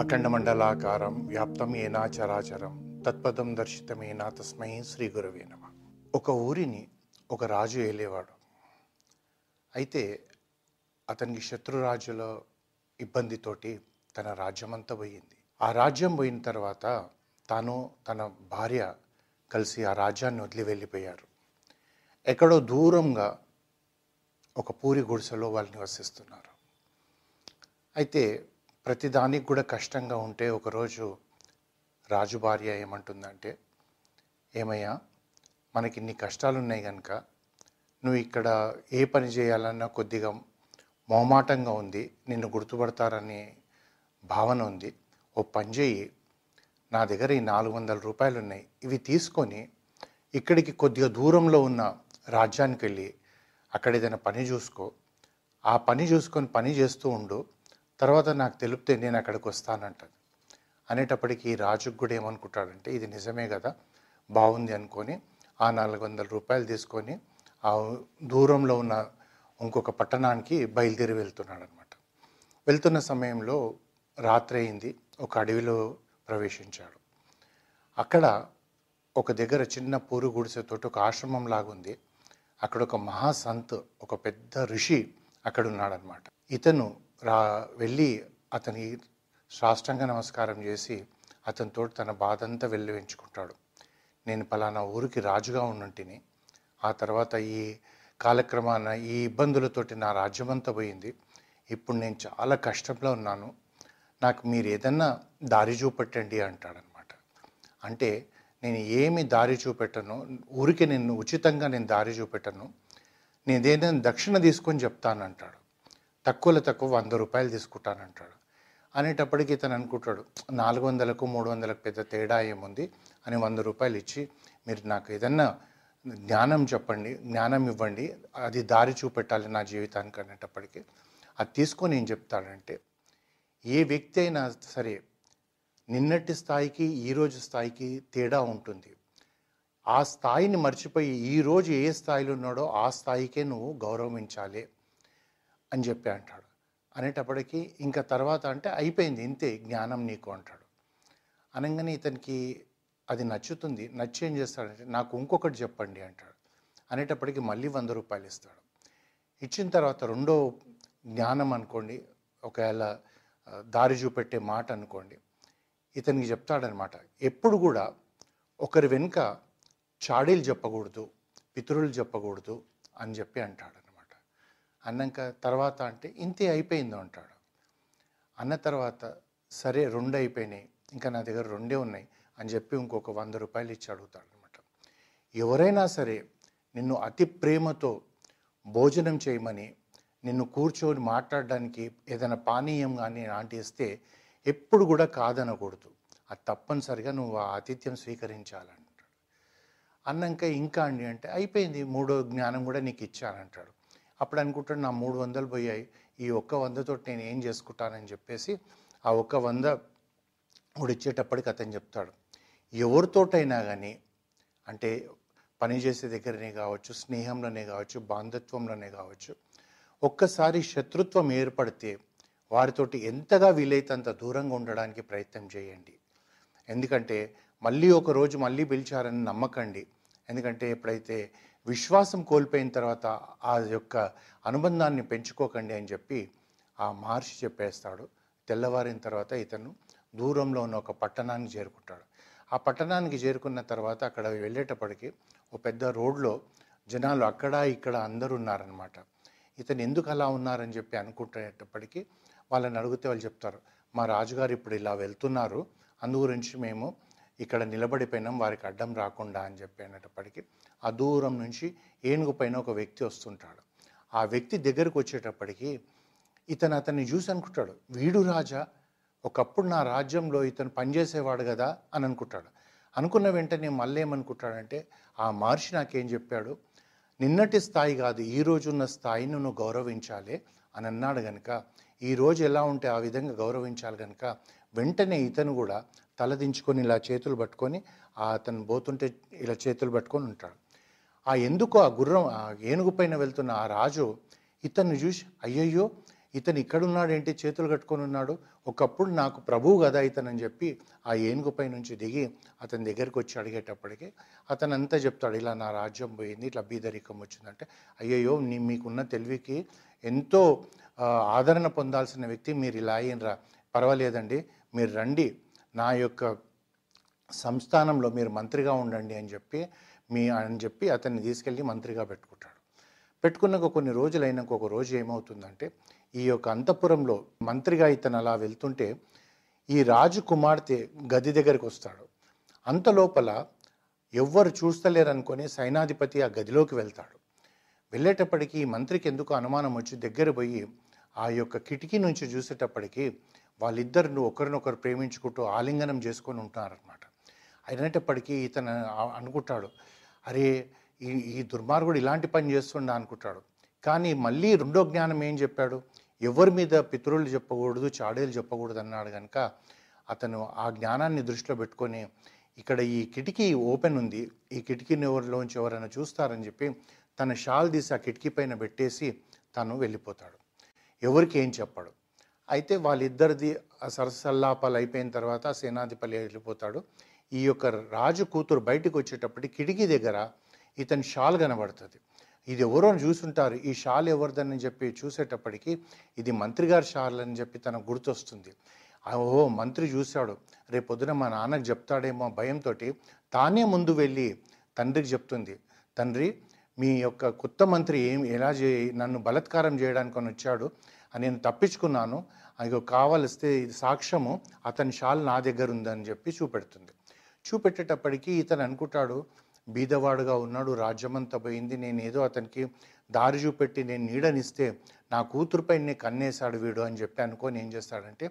అఖండమండలాకారం వ్యాప్తం ఏనా చరాచరం తత్పదం దర్శితమేనా తస్మై శ్రీ గురవే నమ. ఒక ఊరిని ఒక రాజు ఏలేవాడు. అయితే అతనికి శత్రురాజుల ఇబ్బందితోటి తన రాజ్యమంతా పోయింది. ఆ రాజ్యం పోయిన తర్వాత తాను తన భార్య కలిసి ఆ రాజ్యాన్ని వదిలి వెళ్ళిపోయారు. ఎక్కడో దూరంగా ఒక పూరి గుడిసెలో వాళ్ళు నివసిస్తున్నారు. అయితే ప్రతిదానికి కూడా కష్టంగా ఉంటే ఒకరోజు రాజు భార్య ఏమంటుందంటే ఏమయ్యా మనకి ఇన్ని కష్టాలు ఉన్నాయి కనుక నువ్వు ఇక్కడ ఏ పని చేయాలన్నా కొద్దిగా మొహమాటంగా ఉంది నిన్ను గుర్తుపడతారనే భావన ఉంది ఓ పని చేయి నా దగ్గర ఈ నాలుగు వందల రూపాయలు ఉన్నాయి ఇవి తీసుకొని ఇక్కడికి కొద్దిగా దూరంలో ఉన్న రాజ్యానికి వెళ్ళి అక్కడ ఏదైనా పని చూసుకో. ఆ పని చూసుకొని పని చేస్తూ ఉండు. తర్వాత నాకు తెలిపితే నేను అక్కడికి వస్తానంటది. అనేటప్పటికీ రాజుకు కూడా ఏమనుకుంటాడంటే ఇది నిజమే కదా బాగుంది అనుకొని ఆ నాలుగు వందల రూపాయలు తీసుకొని ఆ దూరంలో ఉన్న ఇంకొక పట్టణానికి బయలుదేరి వెళ్తున్నాడు అనమాట వెళ్తున్న సమయంలో రాత్రి అయింది ఒక అడవిలో ప్రవేశించాడు. అక్కడ ఒక దగ్గర చిన్న పూరు గుడిసెతోటి ఒక ఆశ్రమం లాగుంది. అక్కడ ఒక మహాసంత్ ఒక పెద్ద ఋషి అక్కడ ఉన్నాడనమాట ఇతను రా వెళ్ళి అతని సాష్టంగ నమస్కారం చేసి అతనితో తన బాధ అంతా నేను పలానా ఊరికి రాజుగా ఉన్నంటిని ఆ తర్వాత ఈ కాలక్రమాన ఈ ఇబ్బందులతోటి నా రాజ్యమంతా పోయింది. ఇప్పుడు నేను చాలా కష్టంలో ఉన్నాను. నాకు మీరు ఏదన్నా దారి చూపెట్టండి అంటాడనమాట. అంటే నేను ఏమి దారి చూపెట్టను ఊరికి నేను ఉచితంగా నేను దారి చూపెట్టను నేనేదైనా దక్షిణ తీసుకొని చెప్తానంటాడు. తక్కువలో తక్కువ వంద రూపాయలు తీసుకుంటానంటాడు. అనేటప్పటికి ఇతను అనుకుంటాడు నాలుగు వందలకు మూడు వందలకు పెద్ద తేడా ఏముంది అని వంద రూపాయలు ఇచ్చి మీరు నాకు ఏదన్నా జ్ఞానం చెప్పండి జ్ఞానం ఇవ్వండి అది దారి చూపెట్టాలి నా జీవితానికి అనేటప్పటికీ అది తీసుకొని ఏం చెప్తాడంటే ఏ వ్యక్తి అయినా సరే నిన్నటి స్థాయికి ఈరోజు స్థాయికి తేడా ఉంటుంది. ఆ స్థాయిని మర్చిపోయి ఈరోజు ఏ స్థాయిలో ఉన్నాడో ఆ స్థాయికే నువ్వు గౌరవించాలి. అని చెప్పి అంటాడు. అనేటప్పటికీ ఇంకా తర్వాత అంటే అయిపోయింది ఇంతే జ్ఞానం నీకు అంటాడు. అనగానే ఇతనికి అది నచ్చుతుంది. నచ్చి ఏం చేస్తాడంటే నాకు ఇంకొకటి చెప్పండి అంటాడు. అనేటప్పటికి మళ్ళీ వంద రూపాయలు ఇస్తాడు. ఇచ్చిన తర్వాత రెండో జ్ఞానం అనుకోండి ఒకవేళ దారి చూపెట్టే మాట అనుకోండి ఇతనికి చెప్తాడనమాట. ఎప్పుడు కూడా ఒకరి వెనుక చాడీలు చెప్పకూడదు పితరులు చెప్పకూడదు అని చెప్పి అంటాడు. అన్నాక తర్వాత అంటే ఇంతే అయిపోయిందో అంటాడు. అన్న తర్వాత సరే రెండు అయిపోయినాయి ఇంకా నా దగ్గర రెండే ఉన్నాయి అని చెప్పి ఇంకొక వంద రూపాయలు ఇచ్చి అడుగుతాడు అనమాట ఎవరైనా సరే నిన్ను అతి ప్రేమతో భోజనం చేయమని నిన్ను కూర్చొని మాట్లాడడానికి ఏదైనా పానీయం కానీ లాంటి ఇస్తే ఎప్పుడు కూడా కాదనకూడదు. అది తప్పనిసరిగా నువ్వు ఆ ఆతిథ్యం స్వీకరించాలంటాడు. అన్నాక ఇంకా అండి అంటే అయిపోయింది మూడో జ్ఞానం కూడా నీకు ఇచ్చానంటాడు. అప్పుడు అనుకుంటాడు నా మూడు వందలు పోయాయి. ఈ ఒక్క వందతో నేను ఏం చేసుకుంటానని చెప్పేసి ఆ ఒక్క వంద ఉడిచ్చేటప్పటికి అతను చెప్తాడు. ఎవరితోటైనా కానీ అంటే పని చేసే దగ్గరనే కావచ్చు స్నేహంలోనే కావచ్చు బాంధత్వంలోనే కావచ్చు ఒక్కసారి శత్రుత్వం ఏర్పడితే వారితోటి ఎంతగా వీలైతే అంత దూరంగా ఉండడానికి ప్రయత్నం చేయండి. ఎందుకంటే మళ్ళీ ఒక రోజు మళ్ళీ పిలిచారని నమ్మకండి. ఎందుకంటే ఎప్పుడైతే విశ్వాసం కోల్పోయిన తర్వాత ఆ యొక్క అనుబంధాన్ని పెంచుకోకండి అని చెప్పి ఆ మహర్షి చెప్పేస్తాడు. తెల్లవారిన తర్వాత ఇతను దూరంలో ఉన్న ఒక పట్టణానికి చేరుకుంటాడు. ఆ పట్టణానికి చేరుకున్న తర్వాత అక్కడ వెళ్ళేటప్పటికి ఒక పెద్ద రోడ్లో జనాలు అక్కడ ఇక్కడ అందరూ ఉన్నారనమాట ఇతను ఎందుకు అలా ఉన్నారని చెప్పి అనుకుంటునేటప్పటికీ వాళ్ళని అడిగితే వాళ్ళు చెప్తారు మా రాజుగారు ఇప్పుడు ఇలా వెళ్తున్నారు. అందు గురించి మేము ఇక్కడ నిలబడిపోయినాం వారికి అడ్డం రాకుండా అని చెప్పి అనేటప్పటికీ ఆ దూరం నుంచి ఏనుగు పైన ఒక వ్యక్తి వస్తుంటాడు. ఆ వ్యక్తి దగ్గరకు వచ్చేటప్పటికి ఇతను అతన్ని చూసి అనుకుంటాడు వీడు రాజా? ఒకప్పుడు నా రాజ్యంలో ఇతను పనిచేసేవాడు కదా? అని అనుకుంటాడు. అనుకున్న వెంటనే మళ్ళీ ఏమనుకుంటాడంటే ఆ మహర్షి నాకేం చెప్పాడు? నిన్నటి స్థాయి కాదు ఈ రోజున్న స్థాయిని నువ్వు గౌరవించాలి అని అన్నాడు కనుక ఈ రోజు ఎలా ఉంటే ఆ విధంగా గౌరవించాలి కనుక వెంటనే ఇతను కూడా తలదించుకొని ఇలా చేతులు పట్టుకొని అతను పోతుంటే ఇలా చేతులు పట్టుకొని ఉంటాడు. ఆ ఎందుకు ఆ గుర్రం ఆ ఏనుగు పైన వెళ్తున్న ఆ రాజు ఇతన్ని చూసి అయ్యయ్యో ఇతను ఇక్కడున్నాడు ఏంటి చేతులు కట్టుకొని ఉన్నాడు. ఒకప్పుడు నాకు ప్రభువు కదా ఇతనని చెప్పి ఆ ఏనుగుపై నుంచి దిగి అతని దగ్గరికి వచ్చి అడిగేటప్పటికి అతను అంతా చెప్తాడు ఇలా నా రాజ్యం పోయింది ఇట్లా బీదరికం వచ్చిందంటే అయ్యయ్యో నీ మీకున్న తెలివికి ఎంతో ఆదరణ పొందాల్సిన వ్యక్తి మీరు ఇలా అయినరా? పర్వాలేదండి మీరు రండి నా యొక్క సంస్థానంలో మీరు మంత్రిగా ఉండండి అని చెప్పి మీ అని చెప్పి అతన్ని తీసుకెళ్ళి మంత్రిగా పెట్టుకుంటాడు. పెట్టుకున్నాక కొన్ని రోజులు అయినాక ఒక రోజు ఏమవుతుందంటే ఈ యొక్క అంతఃపురంలో మంత్రిగా ఇతను అలా వెళ్తుంటే ఈ రాజు కుమార్తె గది దగ్గరికి వస్తాడు. అంత లోపల ఎవ్వరు చూస్తలేరనుకొని సైనాధిపతి ఆ గదిలోకి వెళ్తాడు. వెళ్ళేటప్పటికీ ఈ మంత్రికి ఎందుకు అనుమానం వచ్చి దగ్గర పోయి ఆ యొక్క కిటికీ నుంచి చూసేటప్పటికీ వాళ్ళిద్దరు ఒకరినొకరు ప్రేమించుకుంటూ ఆలింగనం చేసుకొని ఉంటున్నారనమాట అయినప్పటికీ ఇతను అనుకుంటాడు అరే ఈ ఈ దుర్మార్గుడు ఇలాంటి పని చేస్తుండ అనుకుంటాడు. కానీ మళ్ళీ రెండో జ్ఞానం ఏం చెప్పాడు? ఎవరి మీద పితరులు చెప్పకూడదు చాడేలు చెప్పకూడదు అన్నాడు కనుక అతను ఆ జ్ఞానాన్ని దృష్టిలో పెట్టుకొని ఇక్కడ ఈ కిటికీ ఓపెన్ ఉంది ఈ కిటికీని ఎవరిలోంచి ఎవరైనా చూస్తారని చెప్పి తన షాల్ తీసి ఆ కిటికీ పైన పెట్టేసి తను వెళ్ళిపోతాడు. ఎవరికి ఏం చెప్పాడు. అయితే వాళ్ళిద్దరిది సరసల్లాపాలు అయిపోయిన తర్వాత సేనాధిపతి వెళ్ళిపోతాడు. ఈ యొక్క రాజు కూతురు బయటకు వచ్చేటప్పటికి కిటికీ దగ్గర ఇతని షాల్ కనబడుతుంది. ఇది ఎవరో చూసుంటారు. ఈ షాల్ ఎవరిదని చెప్పి చూసేటప్పటికి ఇది మంత్రి గారి షాల్ అని చెప్పి తనకు గుర్తొస్తుంది. ఓ మంత్రి చూశాడు. రేపు పొద్దున మా నాన్నకు చెప్తాడేమో భయంతో తానే ముందు వెళ్ళి తండ్రికి చెప్తుంది. తండ్రి మీ యొక్క కొత్త మంత్రి ఏం ఎలా చే నన్ను బలత్కారం చేయడానికి అని వచ్చాడు అని నేను తప్పించుకున్నాను. అయ్యో కావలిస్తే ఇది సాక్ష్యము. అతని షాల్ నా దగ్గర ఉందని చెప్పి చూపెడుతుంది. చూపెట్టేటప్పటికీ ఇతను అనుకుంటాడు బీదవాడుగా ఉన్నాడు రాజ్యమంతా పోయింది. నేను ఏదో అతనికి దారి చూపెట్టి నేను నీడనిస్తే నా కూతురుపై నే కన్నేశాడు వీడు అని చెప్పి అనుకొని ఏం చేస్తాడంటే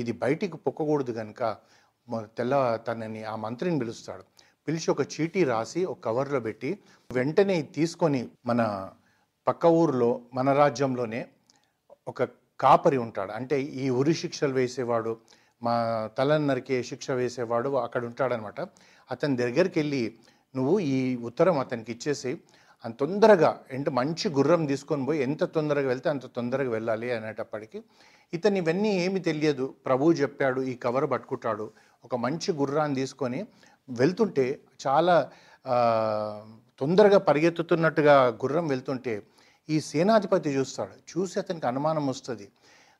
ఇది బయటికి పొక్కకూడదు కనుక తెల్ల తనని ఆ మంత్రిని పిలుస్తాడు. పిలిచి ఒక చీటీ రాసి ఒక కవర్లో పెట్టి వెంటనే తీసుకొని మన పక్క ఊరిలో మన రాజ్యంలోనే ఒక కాపరి ఉంటాడు. అంటే ఈ ఉరి శిక్షలు వేసేవాడు మా తలను నరికే శిక్ష వేసేవాడు అక్కడ ఉంటాడనమాట. అతని దగ్గరికి వెళ్ళి నువ్వు ఈ ఉత్తరం అతనికి ఇచ్చేసి అంత తొందరగా అంటే మంచి గుర్రం తీసుకొని పోయి ఎంత తొందరగా వెళ్తే అంత తొందరగా వెళ్ళాలి అనేటప్పటికి ఇతను ఇవన్నీ ఏమి తెలియదు. ప్రభువు చెప్పాడు ఈ కవర్ పట్టుకుంటాడు. ఒక మంచి గుర్రాన్ని తీసుకొని వెళ్తుంటే చాలా తొందరగా పరిగెత్తుతున్నట్టుగా గుర్రం వెళ్తుంటే ఈ సేనాధిపతి చూస్తాడు. చూసి అతనికి అనుమానం వస్తుంది.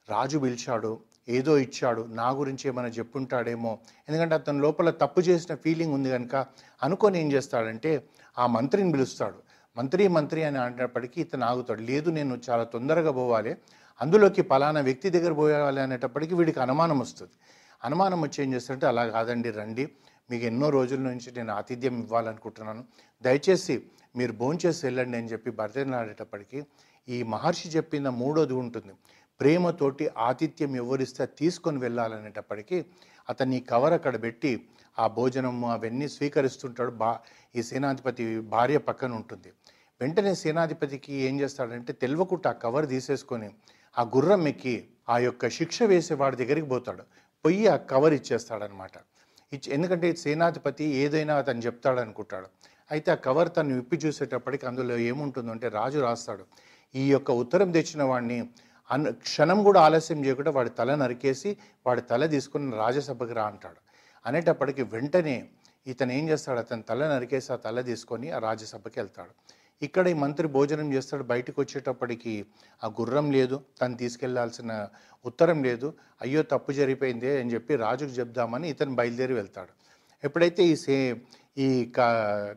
రాజు పిలిచాడు ఏదో ఇచ్చాడు నా గురించి ఏమైనా చెప్పుంటాడేమో. ఎందుకంటే అతని లోపల తప్పు చేసిన ఫీలింగ్ ఉంది కనుక అనుకొని ఏం చేస్తాడంటే ఆ మంత్రిని పిలుస్తాడు. మంత్రి మంత్రి అని అనేటప్పటికీ ఇతను ఆగుతాడు. లేదు నేను చాలా తొందరగా పోవాలి. అందులోకి పలానా వ్యక్తి దగ్గర పోవాలి అనేటప్పటికీ వీడికి అనుమానం వస్తుంది. అనుమానం వచ్చి ఏం చేస్తాడంటే అలా కాదండి రండి. మీకు ఎన్నో రోజుల నుంచి నేను ఆతిథ్యం ఇవ్వాలనుకుంటున్నాను. దయచేసి మీరు భోంచేసి వెళ్ళండి అని చెప్పి భర్తనాడేటప్పటికి ఈ మహర్షి చెప్పిన మూడోది ఉంటుంది. ప్రేమతోటి ఆతిథ్యం ఎవరిస్తే తీసుకొని వెళ్ళాలనేటప్పటికీ అతన్ని కవర్ అక్కడ పెట్టి ఆ భోజనము అవన్నీ స్వీకరిస్తుంటాడు. బా ఈ సేనాధిపతి భార్య పక్కన ఉంటుంది. వెంటనే సేనాధిపతికి ఏం చేస్తాడంటే తెలియకుండా ఆ కవర్ తీసేసుకొని ఆ గుర్రం ఎక్కి ఆ యొక్క శిక్ష వేసే వాడి దగ్గరికి పోతాడు. పోయి ఆ కవర్ ఇచ్చేస్తాడనమాట ఇచ్ ఎందుకంటే సేనాధిపతి ఏదైనా అతను చెప్తాడు అనుకుంటాడు అయితే ఆ కవర్ తను విప్పి చూసేటప్పటికి అందులో ఏముంటుందంటే రాజు రాస్తాడు. ఈ యొక్క ఉత్తరం తెచ్చిన వాడిని అన్ క్షణం కూడా ఆలస్యం చేయకుండా వాడి తల నరికేసి వాడి తల తీసుకుని రాజ్యసభకి రా అంటాడు. అనేటప్పటికి వెంటనే ఇతను ఏం చేస్తాడు? అతని తల నరికేసి ఆ తల తీసుకొని ఆ రాజ్యసభకి వెళ్తాడు. ఇక్కడ ఈ మంత్రి భోజనం చేస్తాడు బయటకు వచ్చేటప్పటికి ఆ గుర్రం లేదు తను తీసుకెళ్ళాల్సిన ఉత్తరం లేదు అయ్యో తప్పు జరిగిపోయిందే అని చెప్పి రాజుకు చెప్దామని ఇతను బయలుదేరి వెళ్తాడు. ఎప్పుడైతే ఈ సే ఈ కా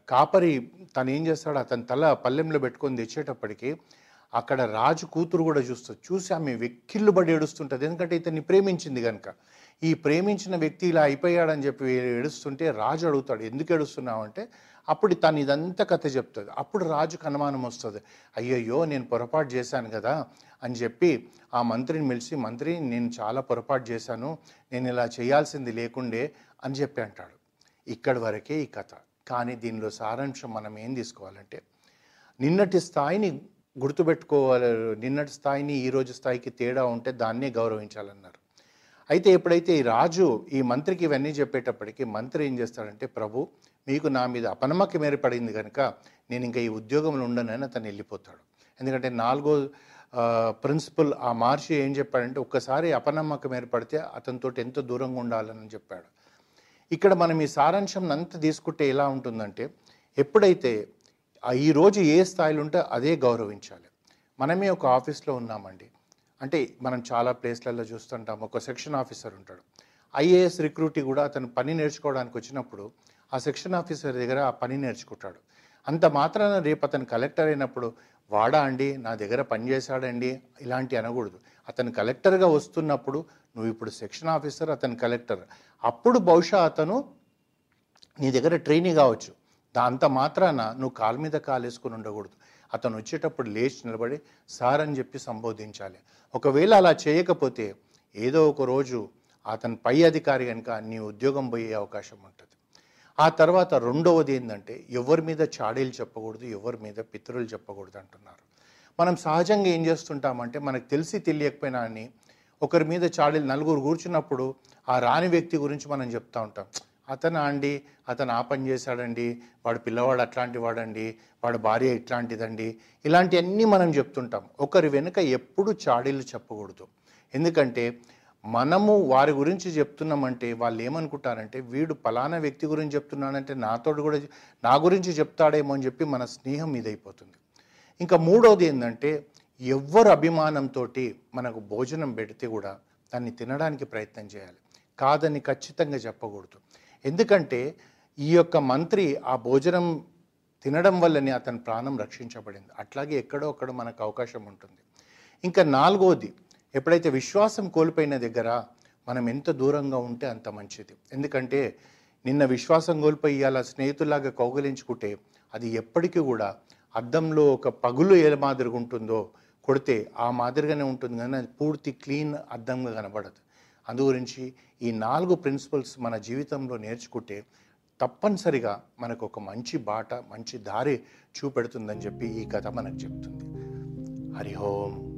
కాపరి తను ఏం చేస్తాడు అతని తల పల్లెంలో పెట్టుకొని తెచ్చేటప్పటికి అక్కడ రాజు కూతురు కూడా చూస్తుంది చూసి ఆమె వెక్కిళ్ళు పడి ఏడుస్తుంటుంది. ఎందుకంటే ఇతన్ని ప్రేమించింది కనుక ఈ ప్రేమించిన వ్యక్తి ఇలా అయిపోయాడని చెప్పి ఏడుస్తుంటే రాజు అడుగుతాడు ఎందుకు ఏడుస్తున్నావు అంటే అప్పుడు తను ఇదంతా కథ చెప్తుంది. అప్పుడు రాజుకు అనుమానం వస్తుంది. అయ్యయ్యో నేను పొరపాటు చేశాను కదా అని చెప్పి ఆ మంత్రిని మెలిసి మంత్రి నేను చాలా పొరపాటు చేశాను. నేను ఇలా చేయాల్సింది లేకుండే అని చెప్పి అంటాడు. ఇక్కడి వరకే ఈ కథ. కానీ దీనిలో సారాంశం మనం ఏం తీసుకోవాలంటే నిన్నటి స్థాయిని గుర్తుపెట్టుకోవాలి. నిన్నటి స్థాయిని ఈరోజు స్థాయికి తేడా ఉంటే దాన్నే గౌరవించాలన్నారు. అయితే ఎప్పుడైతే ఈ రాజు ఈ మంత్రికి ఇవన్నీ చెప్పేటప్పటికి మంత్రి ఏం చేస్తాడంటే ప్రభు మీకు నా మీద అపనమ్మకం ఏర్పడింది కనుక నేను ఇంకా ఈ ఉద్యోగంలో ఉండనని అతను వెళ్ళిపోతాడు. ఎందుకంటే నాలుగో ప్రిన్సిపల్ ఆ మహర్షి ఏం చెప్పాడంటే ఒక్కసారి అపనమ్మకం ఏర్పడితే అతనితో ఎంత దూరంగా ఉండాలని చెప్పాడు. ఇక్కడ మనం ఈ సారాంశం అంతా తీసుకుంటే ఎలా ఉంటుందంటే ఎప్పుడైతే ఈ రోజు ఏ స్థాయిలో ఉంటే అదే గౌరవించాలి. మనమే ఒక ఆఫీస్లో ఉన్నామండి. అంటే మనం చాలా ప్లేస్లలో చూస్తుంటాం. ఒక సెక్షన్ ఆఫీసర్ ఉంటాడు. ఐఏఎస్ రిక్రూటీ కూడా అతను పని నేర్చుకోవడానికి వచ్చినప్పుడు ఆ సెక్షన్ ఆఫీసర్ దగ్గర ఆ పని నేర్చుకుంటాడు. అంత మాత్రాన రేపు అతను కలెక్టర్ అయినప్పుడు వాడా అండి నా దగ్గర పనిచేశాడండి ఇలాంటి అనకూడదు. అతను కలెక్టర్గా వస్తున్నప్పుడు నువ్వు ఇప్పుడు సెక్షన్ ఆఫీసర్ అతను కలెక్టర్ అప్పుడు బహుశా అతను నీ దగ్గర ట్రైనింగ్ కావచ్చు. దాంత మాత్రాన నువ్వు కాలు మీద కాలు వేసుకుని ఉండకూడదు. అతను వచ్చేటప్పుడు లేచి నిలబడి సార్ అని చెప్పి సంబోధించాలి. ఒకవేళ అలా చేయకపోతే ఏదో ఒక రోజు అతని పై అధికారి కనుక నీ ఉద్యోగం పోయే అవకాశం ఉంటుంది. ఆ తర్వాత రెండవది ఏంటంటే ఎవరి మీద చాడీలు చెప్పకూడదు ఎవరి మీద పితరులు చెప్పకూడదు అంటున్నారు. మనం సహజంగా ఏం చేస్తుంటామంటే మనకు తెలిసి తెలియకపోయినా అని ఒకరి మీద చాడీలు నలుగురు కూర్చున్నప్పుడు ఆ రాని వ్యక్తి గురించి మనం చెప్తా ఉంటాం. అతను అండి అతను ఆ పని చేశాడండి వాడు పిల్లవాడు అట్లాంటి వాడండి వాడు భార్య ఇట్లాంటిదండి. ఇలాంటివన్నీ మనం చెప్తుంటాం. ఒకరి వెనుక ఎప్పుడు చాడీలు చెప్పకూడదు. ఎందుకంటే మనము వారి గురించి చెప్తున్నామంటే వాళ్ళు ఏమనుకుంటారంటే వీడు పలానా వ్యక్తి గురించి చెప్తున్నానంటే నాతోడు కూడా నా గురించి చెప్తాడేమో అని చెప్పి మన స్నేహం ఇదైపోతుంది. ఇంకా మూడవది ఏంటంటే ఎవ్వరు అభిమానంతో మనకు భోజనం పెడితే కూడా దాన్ని తినడానికి ప్రయత్నం చేయాలి. కాదని ఖచ్చితంగా చెప్పకూడదు. ఎందుకంటే ఈ యొక్క మంత్రి ఆ భోజనం తినడం వల్లనే అతని ప్రాణం రక్షించబడింది. అట్లాగే ఎక్కడో అక్కడ మనకు అవకాశం ఉంటుంది. ఇంకా నాలుగోది ఎప్పుడైతే విశ్వాసం కోల్పోయిన దగ్గర మనం ఎంత దూరంగా ఉంటే అంత మంచిది. ఎందుకంటే నిన్న విశ్వాసం కోల్పోయి ఇవాళ స్నేహితులాగా కౌగలించుకుంటే అది ఎప్పటికీ కూడా అద్దంలో ఒక పగులు ఏ మాదిరిగా ఉంటుందో కొడితే ఆ మాదిరిగానే ఉంటుంది. కానీ అది పూర్తి క్లీన్ అద్దంగా కనబడదు. అందు గురించి ఈ నాలుగు ప్రిన్సిపల్స్ మన జీవితంలో నేర్చుకుంటే తప్పనిసరిగా మనకు ఒక మంచి బాట మంచి దారి చూపెడుతుందని చెప్పి ఈ కథ మనకు చెప్తుంది. హరి ఓం.